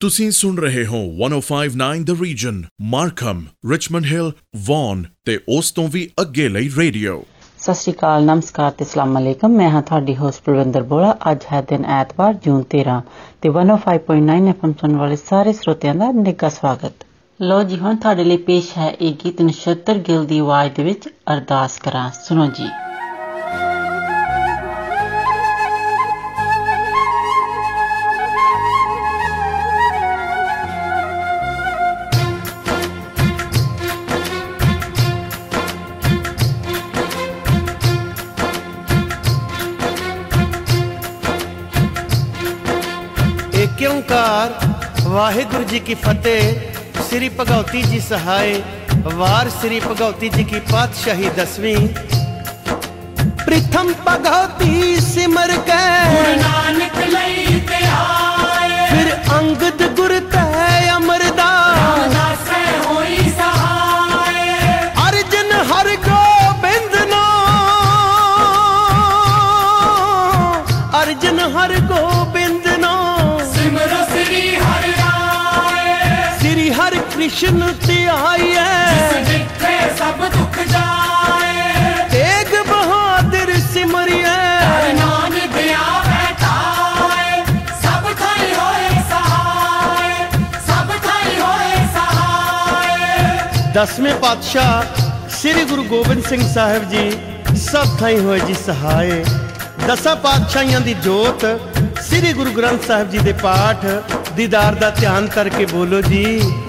ਤੁਸੀਂ ਸੁਣ ਰਹੇ ਹੋ 1059 the region Markham Richmond Hill Vaughan ਤੇ ਉਸ ਤੋਂ ਵੀ ਅੱਗੇ ਲਈ ਰੇਡੀਓ। ਸਤਿ ਸ਼੍ਰੀ ਅਕਾਲ, ਨਮਸਕਾਰ ਤੇ ਅਸਲਾਮ ਅਲੈਕਮ। ਮੈਂ ਹਾਂ ਤੁਹਾਡੀ ਹੋਸਟ ਪ੍ਰਵਿੰਦਰ ਬੋਲਾ। ਅੱਜ ਹੈ ਦਿਨ ਐਤਵਾਰ, ਜੂਨ 13 ਤੇ 105.9 ਐਫਐਮ ਸੁਣਨ ਵਾਲੇ ਸਾਰੇ ਸਰੋਤਿਆਂ ਦਾ ਨਿੱਘਾ ਸਵਾਗਤ। ਲੋ ਜੀ, ਹੁਣ ਤੁਹਾਡੇ ਲਈ ਪੇਸ਼ ਹੈ ਇਹ ਗੀਤ ਨਛੱਤਰ ਗਿੱਲ ਦੀ ਆਵਾਜ਼ ਦੇ ਵਿੱਚ ਅਰਦਾਸ ਕਰਾਂ। ਸੁਣੋ ਜੀ। ਵਾਹਿਗੁਰੂ ਜੀ ਕੀ ਫਤਿਹ ਸ੍ਰੀ ਭਗਉਤੀ ਜੀ ਸਹਾਇ ਵਾਰ ਸ੍ਰੀ ਭਗਉਤੀ ਜੀ ਕੀ ਪਾਤਸ਼ਾਹੀ ਦਸਵੀਂ ਪ੍ਰਥਮ ਭਗਉਤੀ ਸਿਮਰ ਕੇ ਨਾਨਕ ਲਈ ਤੇ ਆਏ ਫਿਰ ਅੰਗਦ ਗੁਰ ਕ੍ਰਿਸ਼ਨ ਧਿਆਈਐ ਜਿੱਥੇ ਸਭ ਦੁੱਖ ਜਾਏ। ਤੇਗ ਬਹਾਦਰ ਸਿਮਰਿਐ। ਨਾਨਕ ਆਵੇ ਤਾਏ ਸਭ ਥਾਈ ਹੋਏ ਸਹਾਏ। ਸਭ ਥਾਈ ਹੋਏ ਸਹਾਏ। ਦਸਵੇਂ ਪਾਤਸ਼ਾਹ ਸ੍ਰੀ ਗੁਰੂ ਗੋਬਿੰਦ ਸਿੰਘ ਸਾਹਿਬ ਜੀ ਸਭ ਥਾਈ ਹੋਏ ਜੀ ਸਹਾਏ। ਦਸਾਂ ਪਾਤਸ਼ਾਹੀਆਂ ਦੀ ਜੋਤ ਸ੍ਰੀ ਗੁਰੂ ਗ੍ਰੰਥ ਸਾਹਿਬ ਜੀ ਦੇ ਪਾਠ ਦੀਦਾਰ ਦਾ ਧਿਆਨ ਕਰਕੇ ਬੋਲੋ ਜੀ।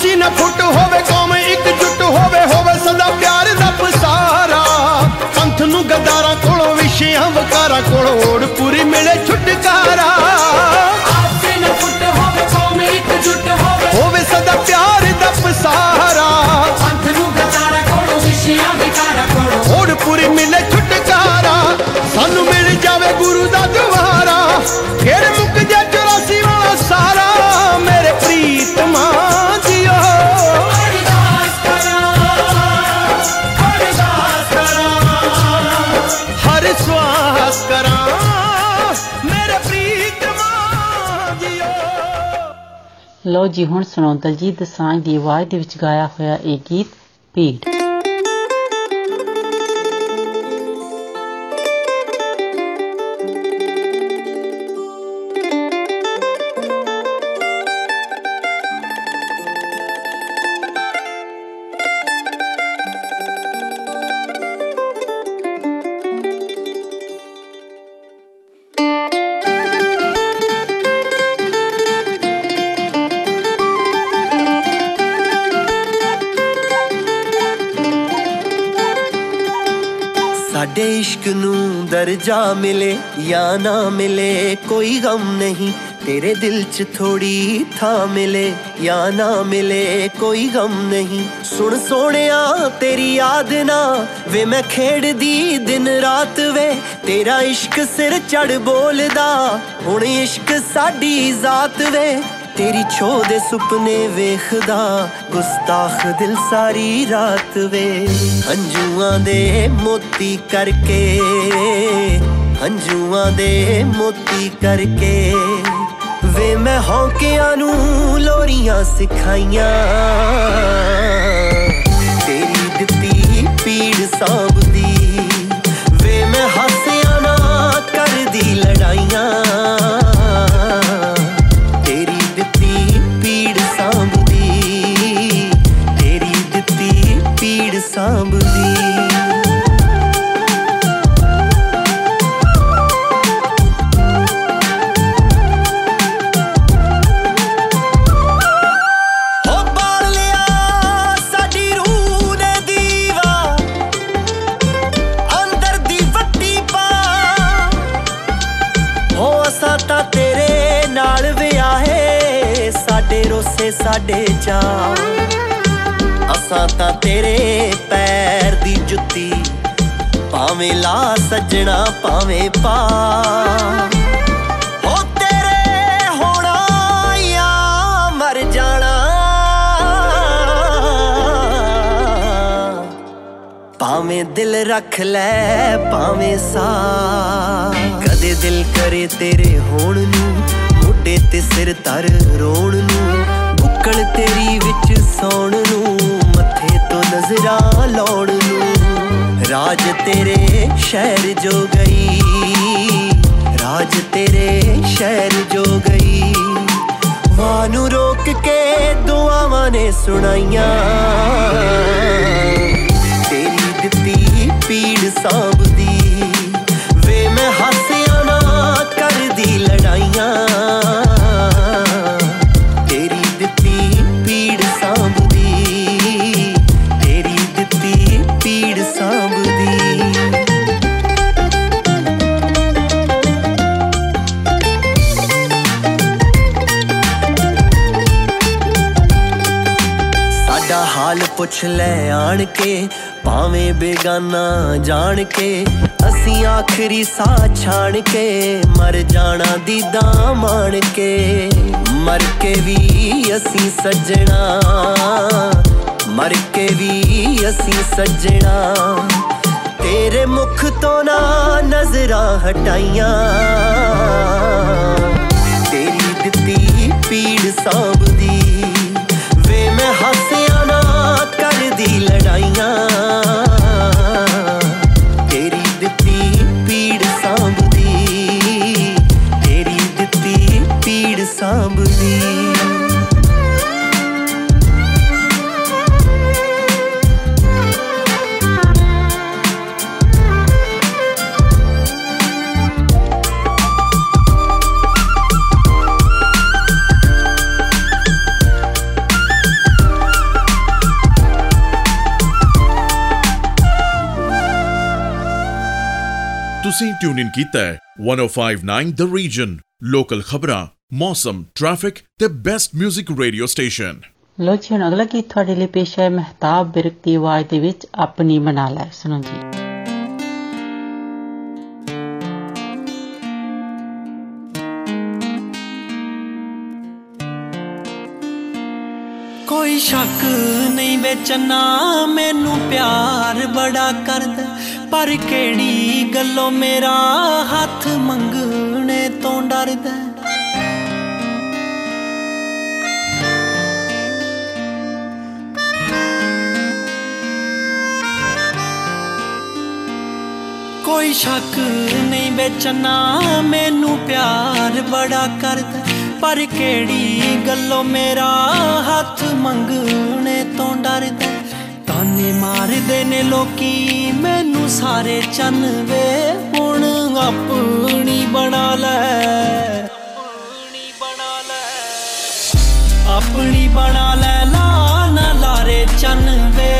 ਆਪਸੀ ਨਾ ਫੁੱਟ ਹੋਵੇ ਕੌਮ ਇੱਕ ਜੁੱਟ ਹੋਵੇ ਹੋਵੇ ਸਦਾ ਪਿਆਰ ਦਾ ਪਸਾਰਾ। ਪੰਥ ਨੂੰ ਗਦਾਰਾਂ ਕੋਲੋਂ ਵਿਸ਼ਿਆਂ ਵਕਾਰਾਂ ਕੋਲੋਂ ਓੜ ਪੂਰੀ ਮਿਲੇ ਛੁਟਕਾਰਾ। ਆਪਸੇ ਨਾ ਫੁੱਟ ਹੋਵੇ ਕੌਮ ਇਕਜੁੱਟ ਹੋਵੇ ਹੋਵੇ ਸਦਾ ਪਿਆਰ ਦਾ ਪਸਾਰਾ। ਪੰਥ ਨੂੰ ਗਦਾਰਾ ਕੋਲੋਂ ਵਿਸ਼ਿਆਂ ਵਿਕਾਰਾ ਕੋਲੋਂ ਓੜ ਪੂਰੀ ਮਿਲੇ ਛੁਟਕਾਰਾ। ਸਾਨੂੰ ਮਿਲ ਜਾਵੇ ਗੁਰੂ ਦਾ ਦੁਆਰਾ। ਫਿਰ ਮੁੱਕ ਜਾ 84 ਵਾਲਾ ਸਾਰਾ। ਮੇਰੇ ਪ੍ਰੀਤਮਾ ਲੋ ਜੀ, ਹੁਣ ਸੁਣੋ ਦਲਜੀਤ ਦਸਾਂਝ ਦੀ ਆਵਾਜ਼ ਦੇ ਵਿੱਚ ਗਾਇਆ ਹੋਇਆ ਇਹ ਗੀਤ, ਭੀੜ। ਦਰਜਾ ਮਿਲੇ ਜਾਂ ਨਾ ਮਿਲੇ, ਕੋਈ ਗਮ ਨਹੀਂ। ਤੇਰੇ ਦਿਲ 'ਚ ਥੋੜੀ ਥਾਂ ਮਿਲੇ ਜਾਂ ਨਾ ਮਿਲੇ, ਕੋਈ ਗਮ ਨਹੀਂ। ਸੁਣ ਸੋਹਣਿਆ, ਤੇਰੀ ਯਾਦ ਨਾ ਵੇ, ਮੈਂ ਖੇਡਦੀ ਦਿਨ ਰਾਤ ਵੇ। ਤੇਰਾ ਇਸ਼ਕ ਸਿਰ ਚੜ ਬੋਲਦਾ, ਹੁਣ ਇਸ਼ਕ ਸਾਡੀ ਜ਼ਾਤ ਵੇ। ਤੇਰੀ ਛੋਹ ਦੇ ਸੁਪਨੇ ਵੇਖਦਾ, ਗੁਸਤਾਖ ਦਿਲ ਸਾਰੀ ਰਾਤ ਵੇ। ਹੰਝੂਆਂ ਦੇ ਮੋਤੀ ਕਰਕੇ, ਹੰਝੂਆਂ ਦੇ ਮੋਤੀ ਕਰਕੇ ਵੇ ਮੈਂ ਹੌਕਿਆਂ ਨੂੰ ਲੋਰੀਆਂ ਸਿਖਾਈਆਂ। ਸਾਡੇ ਚਾ ਅਸਾਂ ਤਾਂ ਤੇਰੇ ਪੈਰ ਦੀ ਜੁੱਤੀ ਭਾਵੇਂ ਲਾ ਸੱਜਣਾ, ਭਾਵੇਂ ਪਾ। ਹੋ ਤੇਰੇ ਹੋਣਾ ਜਾਂ ਮਰ ਜਾਣਾ। ਭਾਵੇਂ ਦਿਲ ਰੱਖ ਲੈ, ਭਾਵੇਂ ਸਾ ਕਦੇ ਦਿਲ ਕਰੇ ਤੇਰੇ ਹੋਣ ਨੂੰ, ਮੋਢੇ ਤੇ ਸਿਰ ਧਰ ਰੋਣ ਨੂੰ। ਬੁੱਕਲ ਤੇਰੀ ਵਿੱਚ ਸੌਣ ਨੂੰ, ਮੱਥੇ ਤੋਂ ਨਜ਼ਰਾਂ ਲਾਉਣ ਨੂੰ। ਰਾਜ ਤੇਰੇ ਸ਼ਹਿਰ ਜੋ ਗਈ, ਰਾਜ ਤੇਰੇ ਸ਼ਹਿਰ ਜੋ ਗਈ। ਵਾਹ ਨੂੰ ਰੋਕ ਕੇ ਦੁਆਵਾਂ ਨੇ ਸੁਣਾਈਆਂ। ਤੇਰੀ ਦਿੱਤੀ ਪੀੜ ਸਾਂਭਦੀ, ਵੇ ਮੈਂ ਹਾਸਿਆਂ ਨਾ ਕਰਦੀ ਲੜਾਈਆਂ। ਪੁੱਛ ਲੈ ਆਣ ਕੇ ਭਾਵੇਂ ਬੇਗਾਨਾ ਜਾਣ ਕੇ ਅਸੀਂ ਆਖਰੀ ਸਾਹ ਛਾਣ ਕੇ ਮਰ ਜਾਣਾ ਦੀਦਾ ਮਾਣ ਕੇ ਮਰ ਕੇ ਵੀ ਅਸੀਂ ਸੱਜਣਾ, ਮਰ ਕੇ ਵੀ ਅਸੀਂ ਸੱਜਣਾ। ਤੇਰੇ ਮੁਖ ਤੋਂ ਨਾ ਨਜ਼ਰਾਂ ਹਟਾਈਆਂ। ਕੀਤਾ ਹੈ। 1059 ਦ ਰੀਜਨ ਲੋਕਲ ਖਬਰਾਂ ਮੌਸਮ ਟ੍ਰੈਫਿਕ ਤੇ ਬੈਸਟ 뮤직 ਰੇਡੀਓ ਸਟੇਸ਼ਨ ਲੋ ਜੀ ਹੁਣ ਅਗਲਾ ਗੀਤ ਤੁਹਾਡੇ ਲਈ ਪੇਸ਼ ਹੈ ਮਹਿਤਾਬ ਬਿਰਕ ਦੀ ਆਵਾਜ਼ ਦੇ ਵਿੱਚ ਆਪਣੀ ਬਣਾ ਲੈ। ਸੁਣੋ ਜੀ। ਕੋਈ ਸ਼ੱਕ ਨਹੀਂ ਵਿੱਚ ਨਾ ਮੈਨੂੰ ਪਿਆਰ ਬੜਾ ਕਰਦਾ। ਪਰ ਕਿਹੜੀ ਗੱਲੋਂ ਮੇਰਾ ਹੱਥ ਮੰਗਣੇ ਤੋਂ ਡਰਦਾ? ਕੋਈ ਸ਼ੱਕ ਨਹੀਂ ਵਿੱਚ ਨਾ ਮੈਨੂੰ ਪਿਆਰ ਬੜਾ ਕਰਦਾ। ਪਰ ਕਿਹੜੀ ਗੱਲੋਂ ਮੇਰਾ ਹੱਥ ਮੰਗਣੇ ਤੋਂ ਡਰਦਾ? ਤਾਨੇ ਮਾਰਦੇ ਨੇ ਲੋਕੀ, ਮੈਨੂੰ ਸਾਰੇ ਚੰਨ ਵੇ, ਹੁਣ ਆਪਣੀ ਬਣਾ ਲੈ। ਆਪਣੀ ਬਣਾ ਲੈ। ਆਪਣੀ ਬਣਾ ਲੈ ਲਾ ਨਾ ਲਾਰੇ ਚੰਨ ਵੇ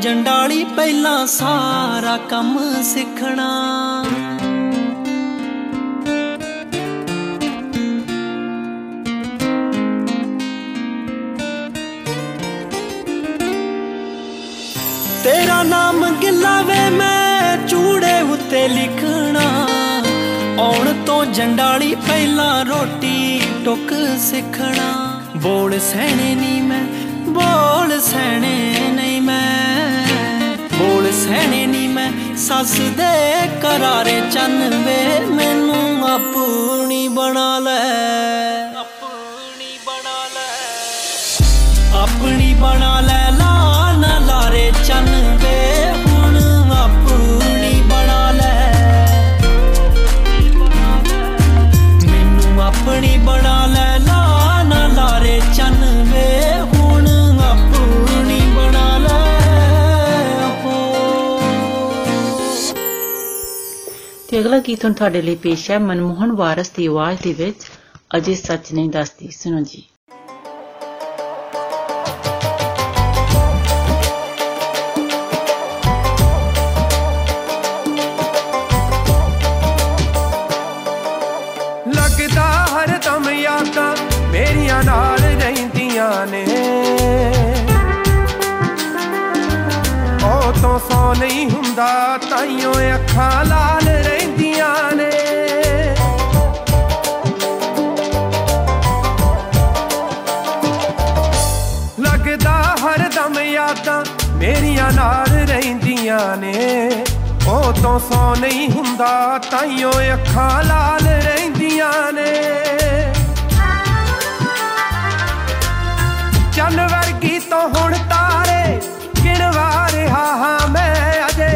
ਜੰਡਾਲੀ ਪਹਿਲਾਂ ਸਾਰਾ ਕੰਮ ਸਿੱਖਣਾ। ਤੇਰਾ ਨਾਮ ਗਿੱਲਾ ਵੇ ਮੈਂ ਚੂੜੇ ਉੱਤੇ ਲਿਖਣਾ। ਆਉਣ ਤੋਂ ਜੰਡਾਲੀ ਪਹਿਲਾਂ ਰੋਟੀ ਟੁੱਕ ਸਿੱਖਣਾ। ਬੋਲ ਸਹਿਣੇ ਨਹੀਂ ਮੈਂ, ਬੋਲ ਸਹਿਣੇ ਨਹੀਂ ਮੈਂ। ਬੋਲ ਸਹਿਣੇ ਨਹੀਂ ਮੈਂ ਸੱਸ ਦੇ ਕਰਾਰੇ ਚੰਨ ਵੇ, ਮੈਨੂੰ ਆਪਣੀ ਬਣਾ ਲੈ। ਆਪਣੀ ਬਣਾ ਲੈ ਆਪਣੀ ਬਣਾ ਲੈ ਲਾ ਨਾ ਲਾਰੇ ਚੰਨ ਵੇ, ਹੁਣ ਆਪਣੀ ਬਣਾ ਲੈ। ਮੈਨੂੰ ਆਪਣੀ ਬਣਾ ਅਗਲਾ ਗੀਤ ਹੁਣ ਤੁਹਾਡੇ ਲਈ ਪੇਸ਼ ਹੈ, ਮਨਮੋਹਨ ਵਾਰਸ ਦੀ ਆਵਾਜ਼ ਦੇ ਵਿੱਚ ਅਜੇ ਸੱਚ ਨਹੀਂ ਦੱਸਦੀ। ਸੁਣੋ ਜੀ। ਲੱਗਦਾ ਹਰ ਦਮ ਯਾਦਾਂ ਮੇਰੀਆਂ ਨਾਲ ਰਹਿੰਦੀਆਂ ਨੇ। ਉਹ ਤੋਂ ਸੌ ਨਹੀਂ ਹੁੰਦਾ, ਤਾਈਓ ਅੱਖਾਂ ਲਾਲ ਮੇਰੀਆਂ ਨਾਲ ਰਹਿੰਦੀਆਂ ਨੇ। ਉਹ ਤੋਂ ਸੌ ਨਹੀਂ ਹੁੰਦਾ, ਤਾਈਓ ਅੱਖਾਂ ਲਾਲ ਰਹਿੰਦੀਆਂ ਨੇ। ਚੰਨ ਵਰਗੀ ਤੋਂ ਹੁਣ ਤਾਰੇ ਗਿਣਵਾ ਰਿਹਾ ਹਾਂ ਮੈਂ ਅਜੇ।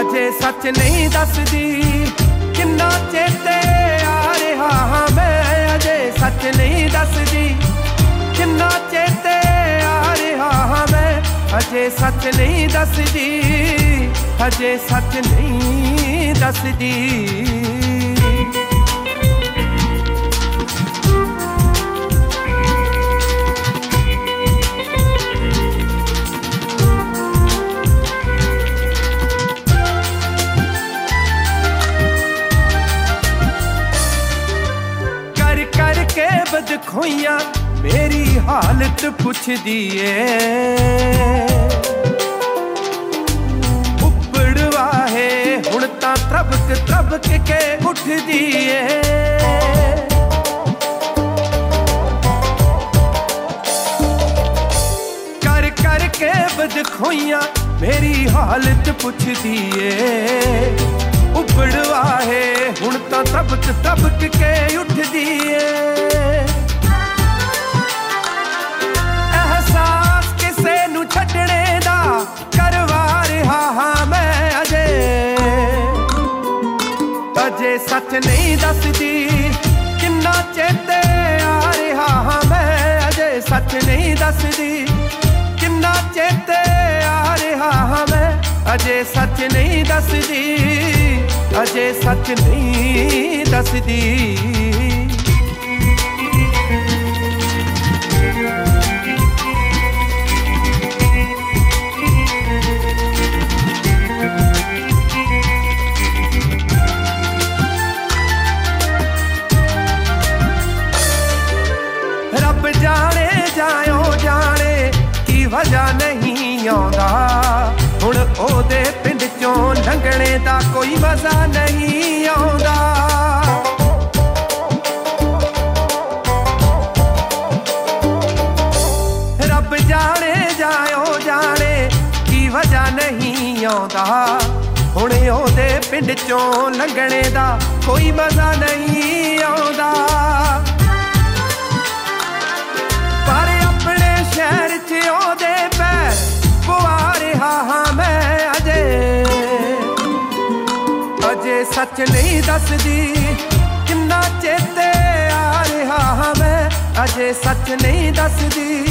ਅਜੇ ਸੱਚ ਨਹੀਂ ਦੱਸਦੀ। ਮੈਂ ਅਜੇ ਸੱਚ ਨਹੀਂ ਦੱਸਦੀ ਅਜੇ ਸੱਚ ਨਹੀਂ ਦੱਸਦੀ। ਕਰ ਕਰ ਕੇ ਬਦਖੋਈਆਂ ਮੇਰੀ ਹਾਲਤ ਪੁੱਛਦੀ ਏ। ਉੱਪੜਵਾ ਹੈ ਹੁਣ ਤਾਂ ਤਬਕ ਤਬਕ ਕੇ ਉੱਠਦੀ ਏ। ਕਰ ਕਰ ਕੇ ਬਦਖੋਈਆਂ ਮੇਰੀ ਹਾਲਤ ਪੁੱਛਦੀ ਏ। ਉਪੜਵਾ ਹੈ ਹੁਣ ਤਾਂ ਤਬਕ ਤਬਕ ਕੇ ਉੱਠਦੀ ਏ। ਅਜੇ ਸੱਚ ਨਹੀਂ ਦੱਸਦੀ। ਕਿੰਨਾ ਚੇਤੇ ਆ ਰਿਹਾ ਹਾਂ ਮੈਂ, ਅਜੇ ਸੱਚ ਨਹੀਂ ਦੱਸਦੀ। ਕਿੰਨਾ ਚੇਤੇ ਆ ਰਿਹਾ ਹਾਂ ਮੈਂ, ਅਜੇ ਸੱਚ ਨਹੀਂ ਦੱਸਦੀ। ਅਜੇ ਸੱਚ ਨਹੀਂ ਦੱਸਦੀ। ਪਿੰਡ ਚੋਂ ਲੰਘਣੇ ਦਾ ਕੋਈ ਮਜ਼ਾ ਨਹੀਂ ਆਉਂਦਾ। ਰੱਬ ਜਾਣੇ ਜਾਇਓ ਜਾਣੇ ਕੀ ਵਜ੍ਹਾ ਨਹੀਂ ਆਉਂਦਾ। ਹੁਣ ਉਹਦੇ ਪਿੰਡ ਚੋਂ ਲੰਘਣੇ ਦਾ ਕੋਈ ਮਜ਼ਾ ਨਹੀਂ ਆਉਂਦਾ। ਸੱਚ ਨਹੀਂ ਦੱਸਦੀ। ਕਿੰਨਾ ਚੇਤੇ ਆ ਰਿਹਾ ਹਾਂ ਮੈਂ, ਅਜੇ ਸੱਚ ਨਹੀਂ ਦੱਸਦੀ।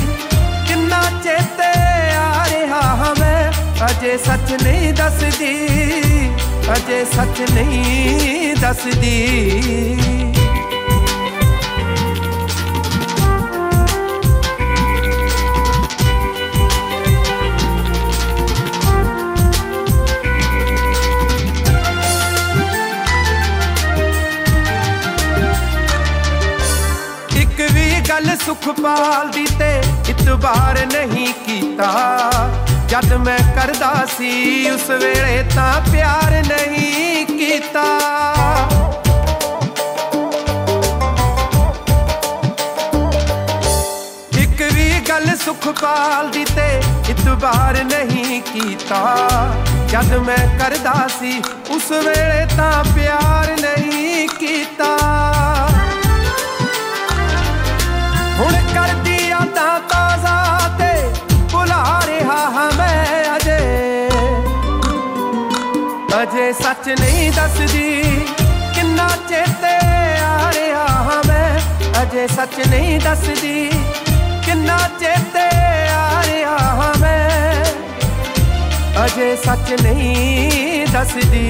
ਕਿੰਨਾ ਚੇਤੇ ਆ ਰਿਹਾ ਹਾਂ ਮੈਂ, ਅਜੇ ਸੱਚ ਨਹੀਂ ਦੱਸਦੀ। ਅਜੇ ਸੱਚ ਨਹੀਂ ਦੱਸਦੀ। ਸੁਖਪਾਲ ਦੀ ਤੇ ਇਤਬਾਰ ਨਹੀਂ ਕੀਤਾ। ਜਦ ਮੈਂ ਕਰਦਾ ਸੀ, ਉਸ ਵੇਲੇ ਤਾਂ ਪਿਆਰ ਨਹੀਂ ਕੀਤਾ। ਇੱਕ ਵੀ ਗੱਲ ਸੁਖਪਾਲ ਦੀ ਤੇ ਇਤਬਾਰ ਨਹੀਂ ਕੀਤਾ। ਜਦ ਮੈਂ ਕਰਦਾ ਸੀ, ਉਸ ਵੇਲੇ ਤਾਂ ਪਿਆਰ ਨਹੀਂ ਕੀਤਾ। ਹੁਣ ਕਰਦੀ ਯਾਦਾਂ ਤਾਜ਼ਾ ਤੇ ਭੁਲਾ ਰਿਹਾ ਹਾਂ ਮੈਂ ਅਜੇ। ਅਜੇ ਸੱਚ ਨਹੀਂ ਦੱਸਦੀ ਕਿੰਨਾ ਚੇਤੇ ਆ ਰਿਹਾ ਹਾਂ ਮੈਂ। ਅਜੇ ਸੱਚ ਨਹੀਂ ਦੱਸਦੀ ਕਿੰਨਾ ਚੇਤੇ ਆ ਰਿਹਾ ਹਾਂ ਮੈਂ। ਅਜੇ ਸੱਚ ਨਹੀਂ ਦੱਸਦੀ।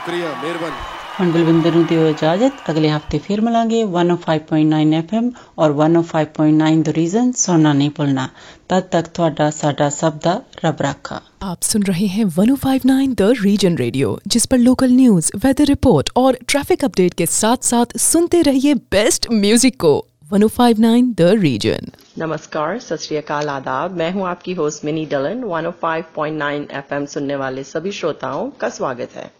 शुक्रिया मेहरबानी। मंडल बिंदरों इजाज़त। अगले हफ़्ते फिर मिलांगे 105.9 एफएम और 105.9 द रीजन सुनना नहीं भूलना। तब तक थोड़ा साडा सब दा रब रखा। आप सुन रहे हैं 105.9 द रीजन रेडियो जिस पर लोकल न्यूज़ वेदर रिपोर्ट और ट्रैफ़िक अपडेट के साथ साथ सुनते रहिए बेस्ट म्यूज़िक को। 105.9 द रीजन नमस्कार सत आदाब। मैं हूँ आपकी होस्ट मिनी डलन। 105.9 एफएम सुनने वाले सभी श्रोताओं का स्वागत है।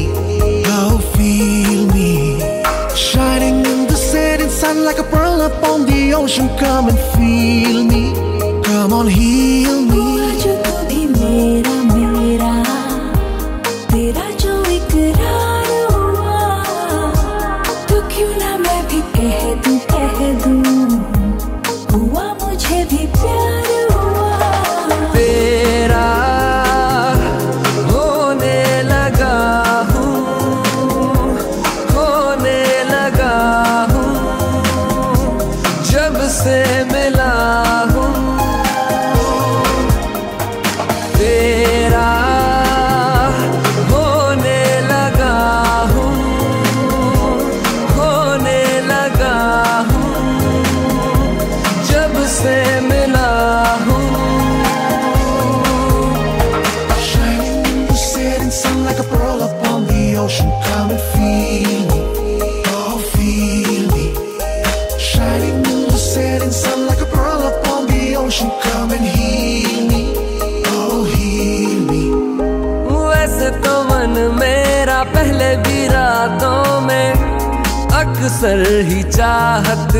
sun like a pearl upon the ocean. Come and feel me, come on, heal me.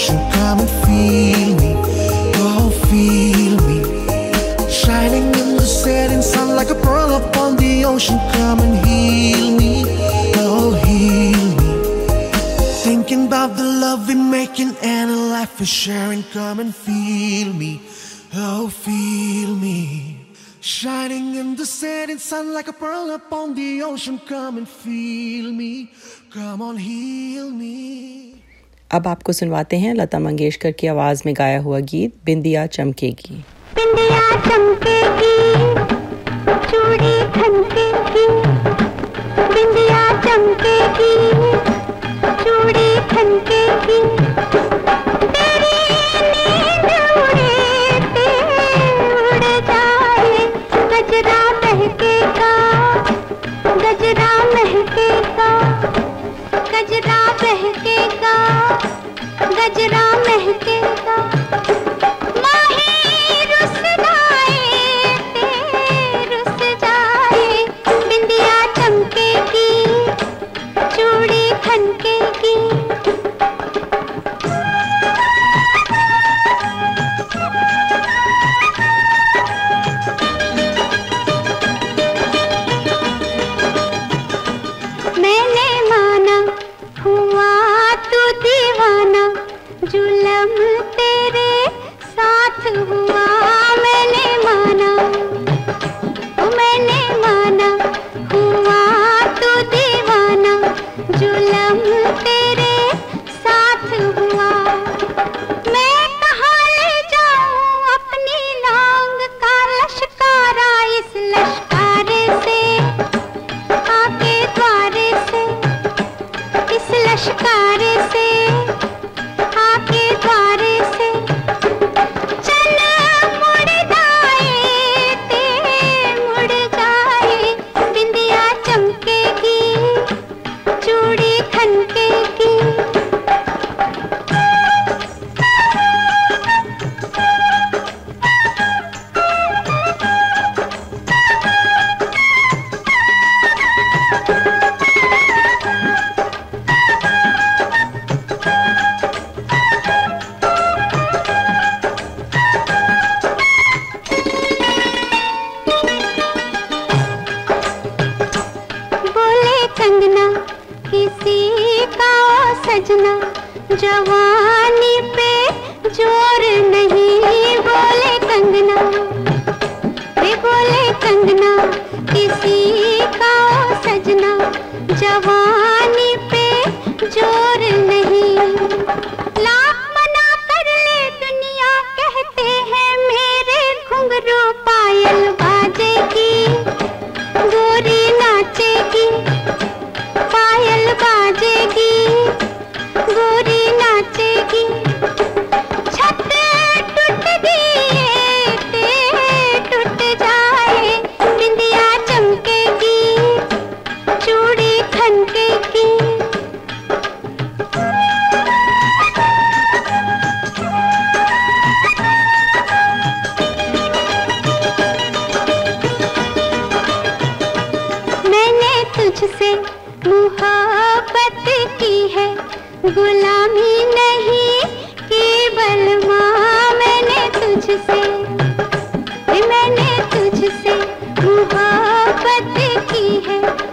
Ocean. Come and feel me, oh feel me. Shining in the setting sun like a pearl upon the ocean. Come and heal me, oh heal me. Thinking about the love we're making and a life we're sharing. Come and feel me, oh feel me. Shining in the setting sun like a pearl upon the ocean. Come and feel me. Come on, heal me. अब आपको सुनवाते हैं लता मंगेशकर की आवाज़ में गाया हुआ गीत, बिंदिया चमकेगी। बिंदिया चमकेगी, चूड़ी बिंदिया चमकेगी, चूड़ी मुझसे मुहब्बत की है। गुलामी नहीं, केवल माँ मैंने तुझसे। मैंने तुझसे मुहब्बत की है।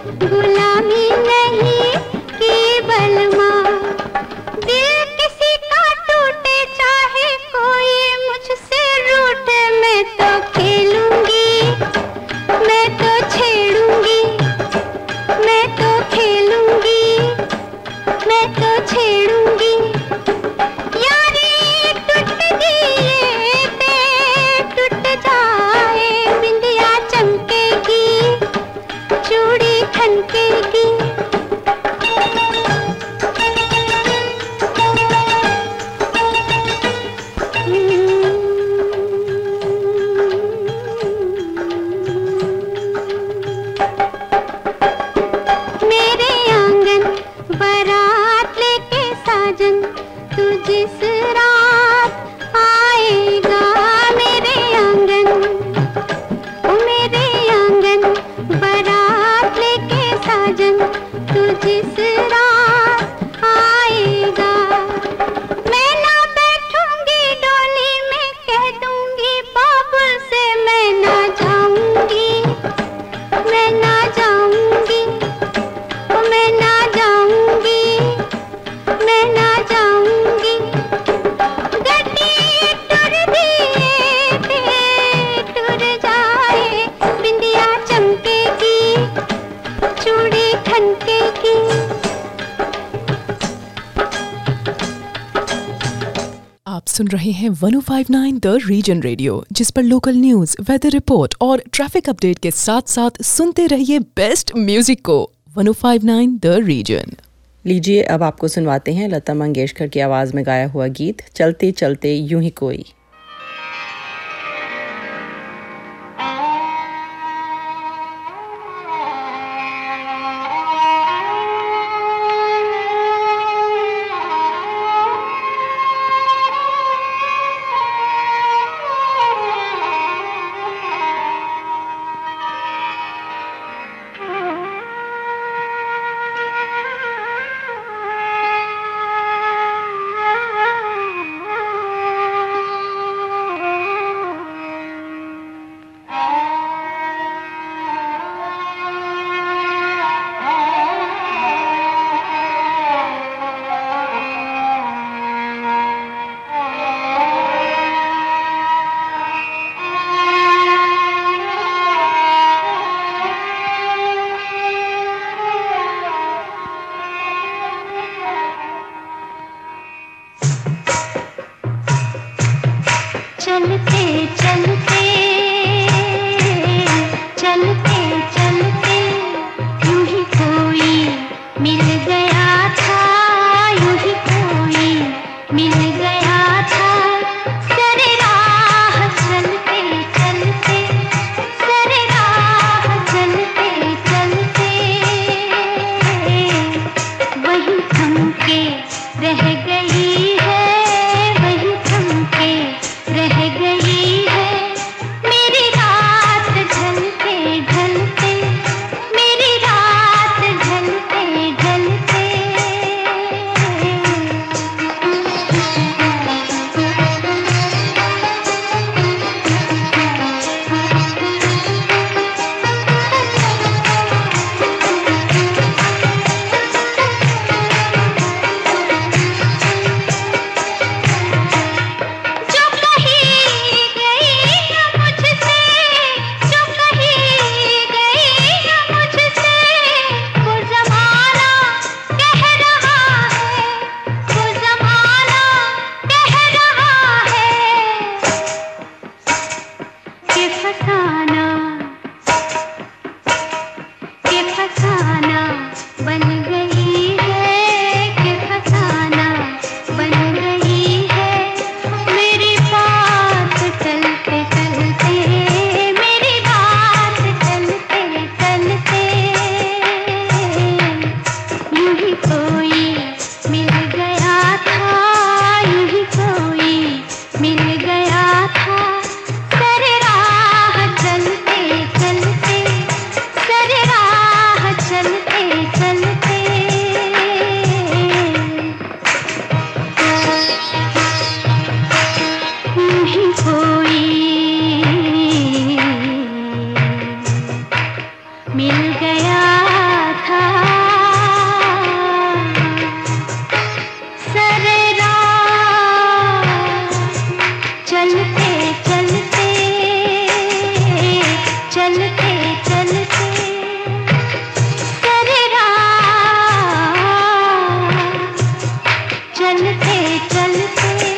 सुन रहे हैं 1059 द रीजन रेडियो जिस पर लोकल न्यूज़ वेदर रिपोर्ट और ट्रैफ़िक अपडेट के साथ साथ सुनते रहिए बेस्ट म्यूज़िक को। 1059 द रीजन लीजिए, अब आपको सुनवाते हैं लता मंगेशकर की आवाज़ में गाया हुआ गीत चलते चलते यूँ ही कोई। चलते चलते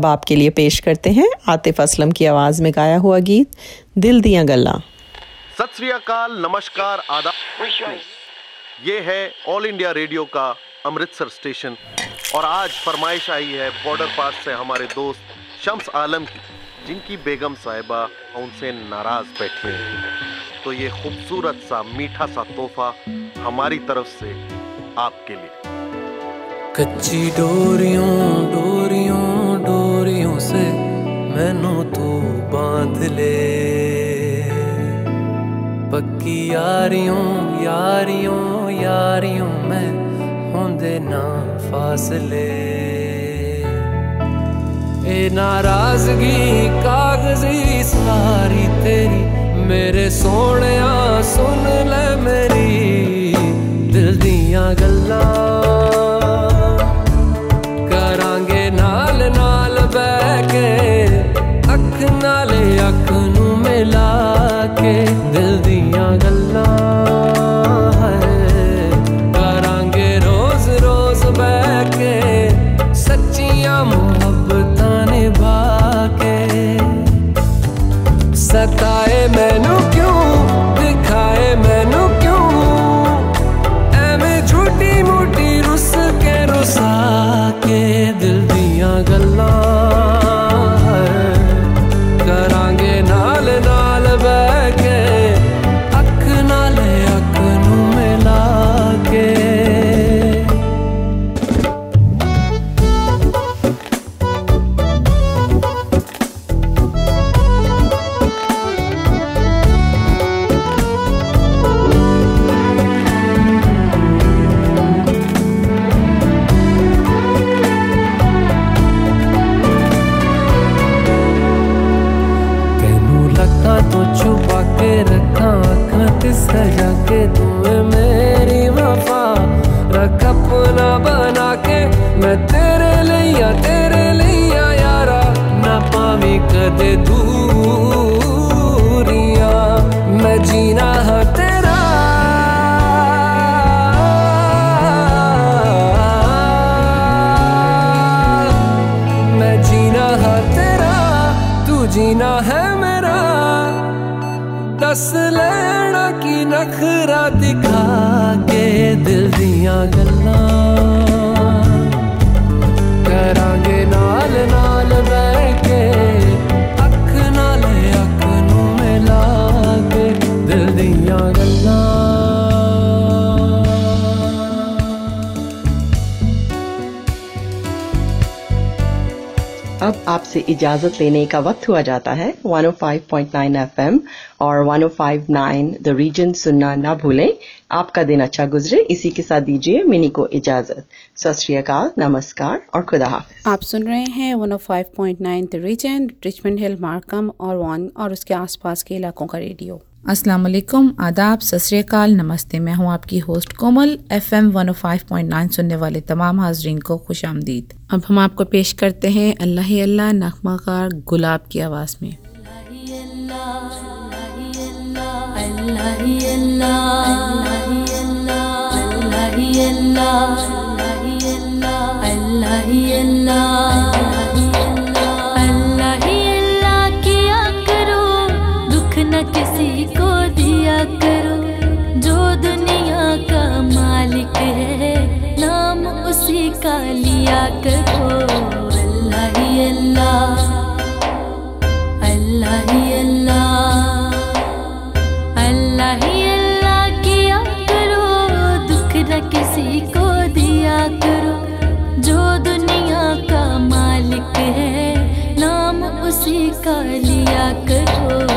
अब आपके लिए पेश करते हैं आतिफ असलम की आवाज़ में गाया हुआ गीत दिल दिया गल्ला। सत श्रीकाल नमस्कार आदा ये है ऑल इंडिया रेडियो का अमृतसर स्टेशन। और आज फरमाइश आई है बॉर्डर पास से हमारे दोस्त शम्स आलम की जिनकी बेगम साहिबा उनसे नाराज़ बैठी हैं। तो ये खूबसूरत सा मीठा सा तोहफा हमारी तरफ़ से आपके लिए। कच्ची डोरियों डोरियों डोरियों से मैनू तू बाँध ले। पक्की यारियों यारियों यारियों में होंदे ना फासले। ए नाराज़गी, कागज़ी सारी तेरी, मेरे सोने सुन ले मेरी। दिल दिया गल्ला। इजाज़त लेने का वक्त हुआ जाता है। 105.9 एफएम और 105.9 द रीजन सुनना ना भूलें। आपका दिन अच्छा गुजरे। इसी के साथ दीजिए मिनी को इजाज़त। सत नमस्कार और खुदा आप सुन रहे हैं 105.9 the region Richmond Hill Markham और वन और उसके आसपास के इलाकों का रेडियो। अस्सलाम वालेकुम आदाब, सत नमस्ते। मैं हूँ आपकी होस्ट कोमल, एफएम 105.9 सुनने वाले तमाम हाजरीन को खुश आमदीद। अब हम आपको पेश करते हैं अल्लाह अल्लाह नगमाकार गुलाब की आवाज़ में। अल्लाह अल्लाह अल्लाह। का करो अल्लाह ही अल्लाह अल्लाह ही अल्लाह अल्लाह ही अल्लाह किया करो दुख न किसी को दिया करो। जो दुनिया का मालिक है, नाम उसी का लिया करो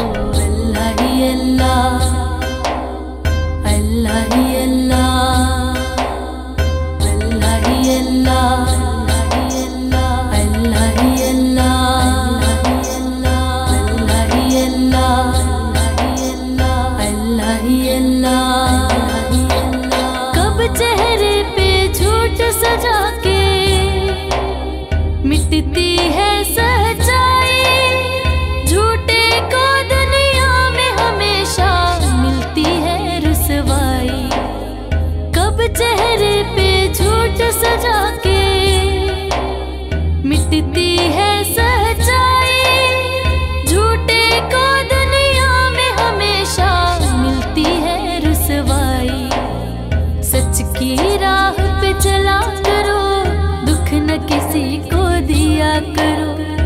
pero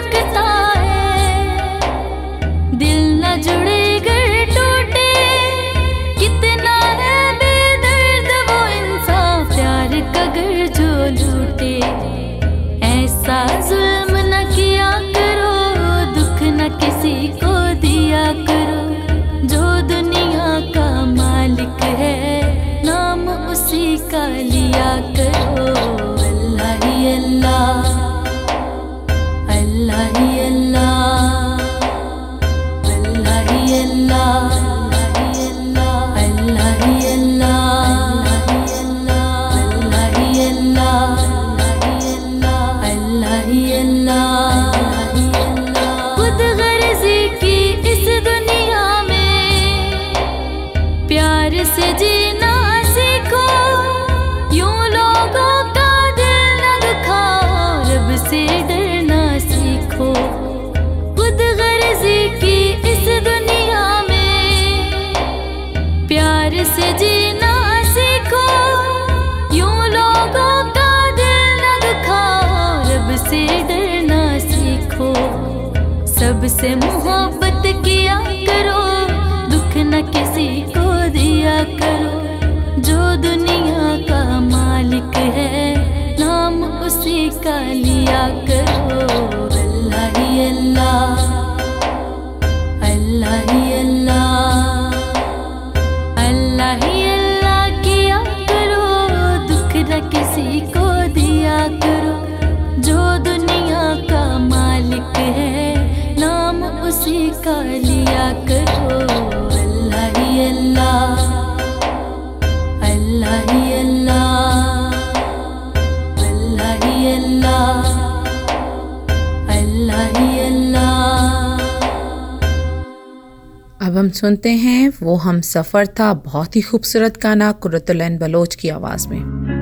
मुल्क सा से जीना सीखो। का से मोहब्बत किया करो, दुख न किसी को दिया करो। जो दुनिया का मालिक है, नाम उसी का लिया करो। अल्लाह ही अल्लाह अल्लाह ही अल्लाह। चाहिए अल्लाह किया करो, दुख न किसी को दिया करो। जो दुनिया का मालिक है, नाम उसी का लिया हम सुनते हैं वो हम सफ़र था बहुत ही खूबसूरत गाना कुरतुलैन बलोच की आवाज़ में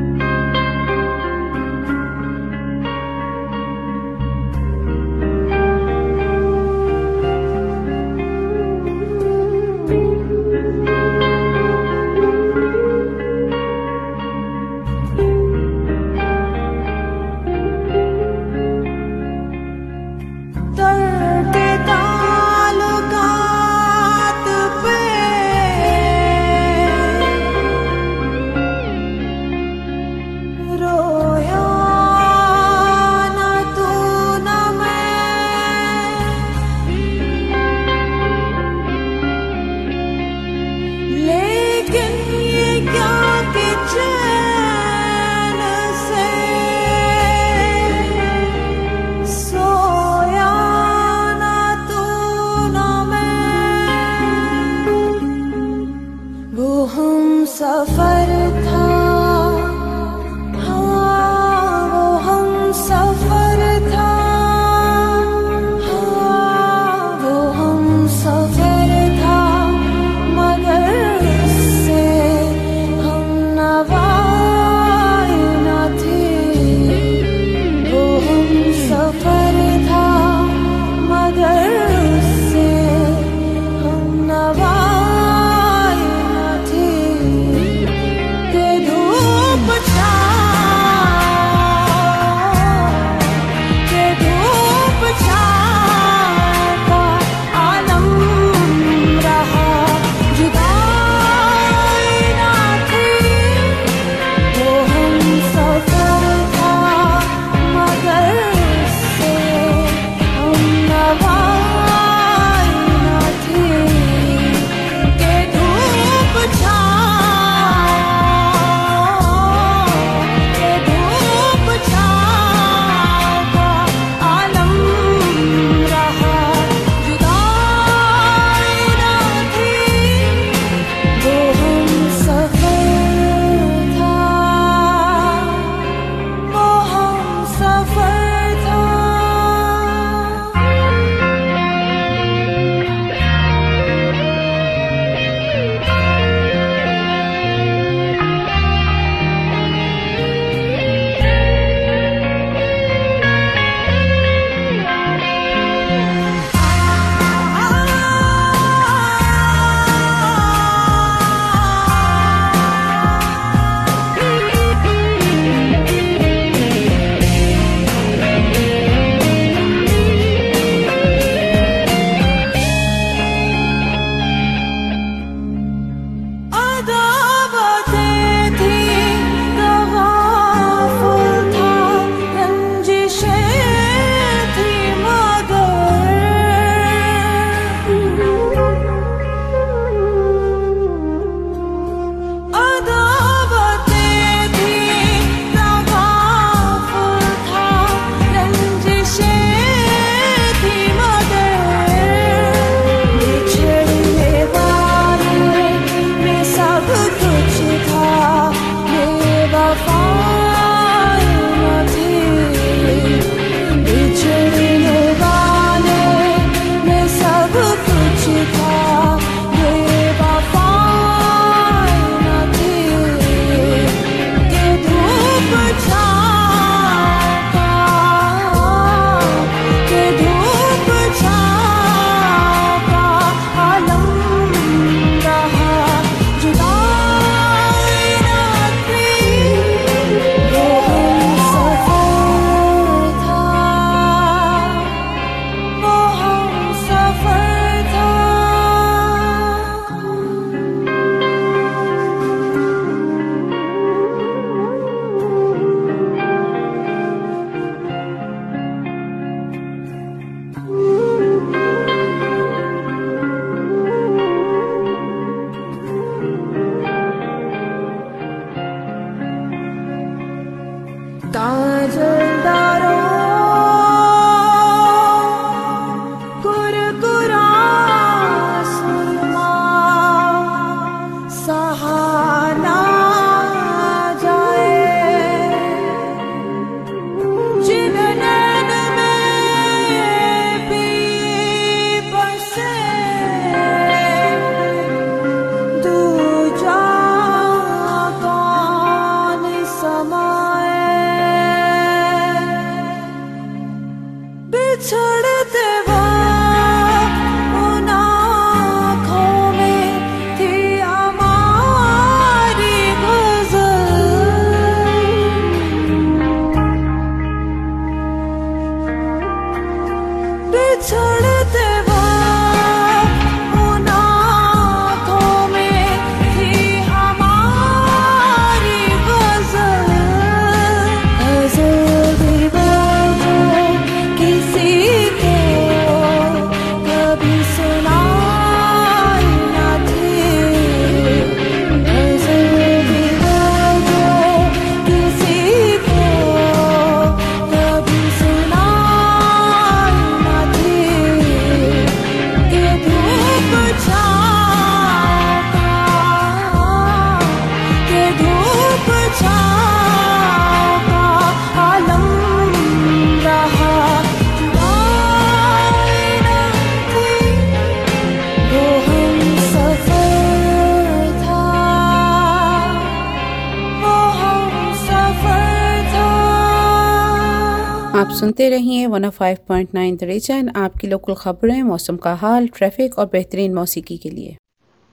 सुनते रहिए 105.9 द रीजन आपकी लोकल खबरें, मौसम का हाल ट्रैफ़िक और बेहतरीन मौसीकी के लिए।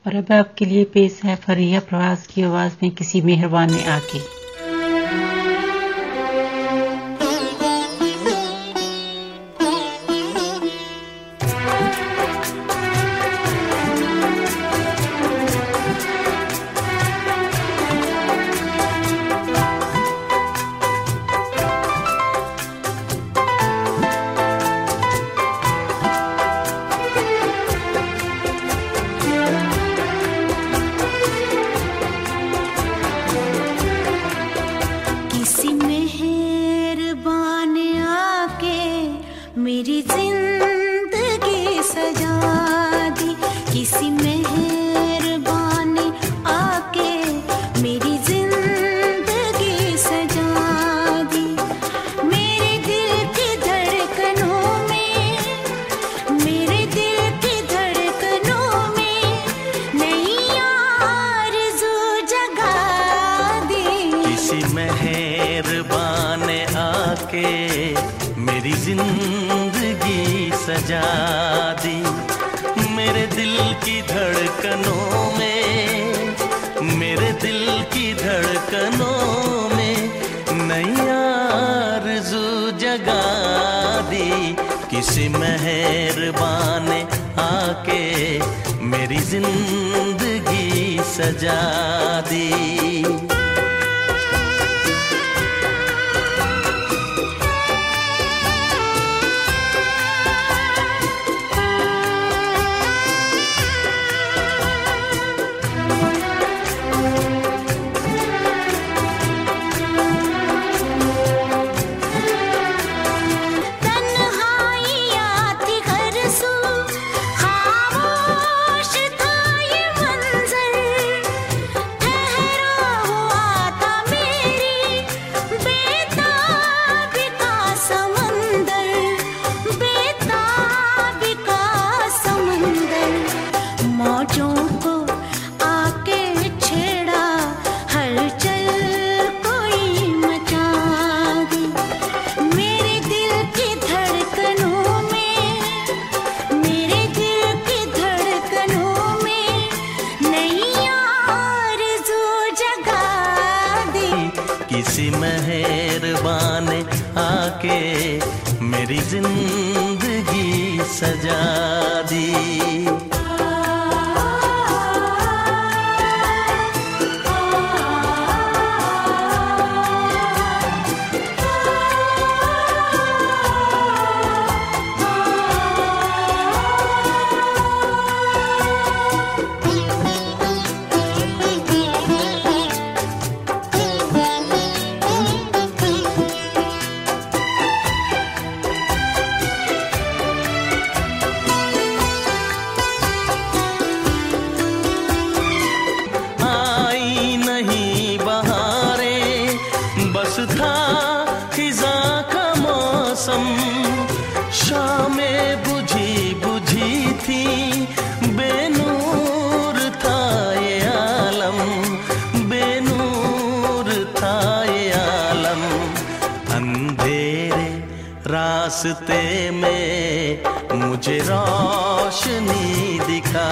और अब आपके लिए पेश है फरिया प्रवास की आवाज़ में किसी मेहरबान ने आके। अंधेरे रास्ते में मुझे रोशनी दिखा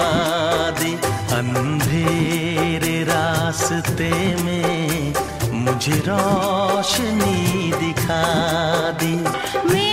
दी अंधेरे रास्ते में मुझे रोशनी दिखा दी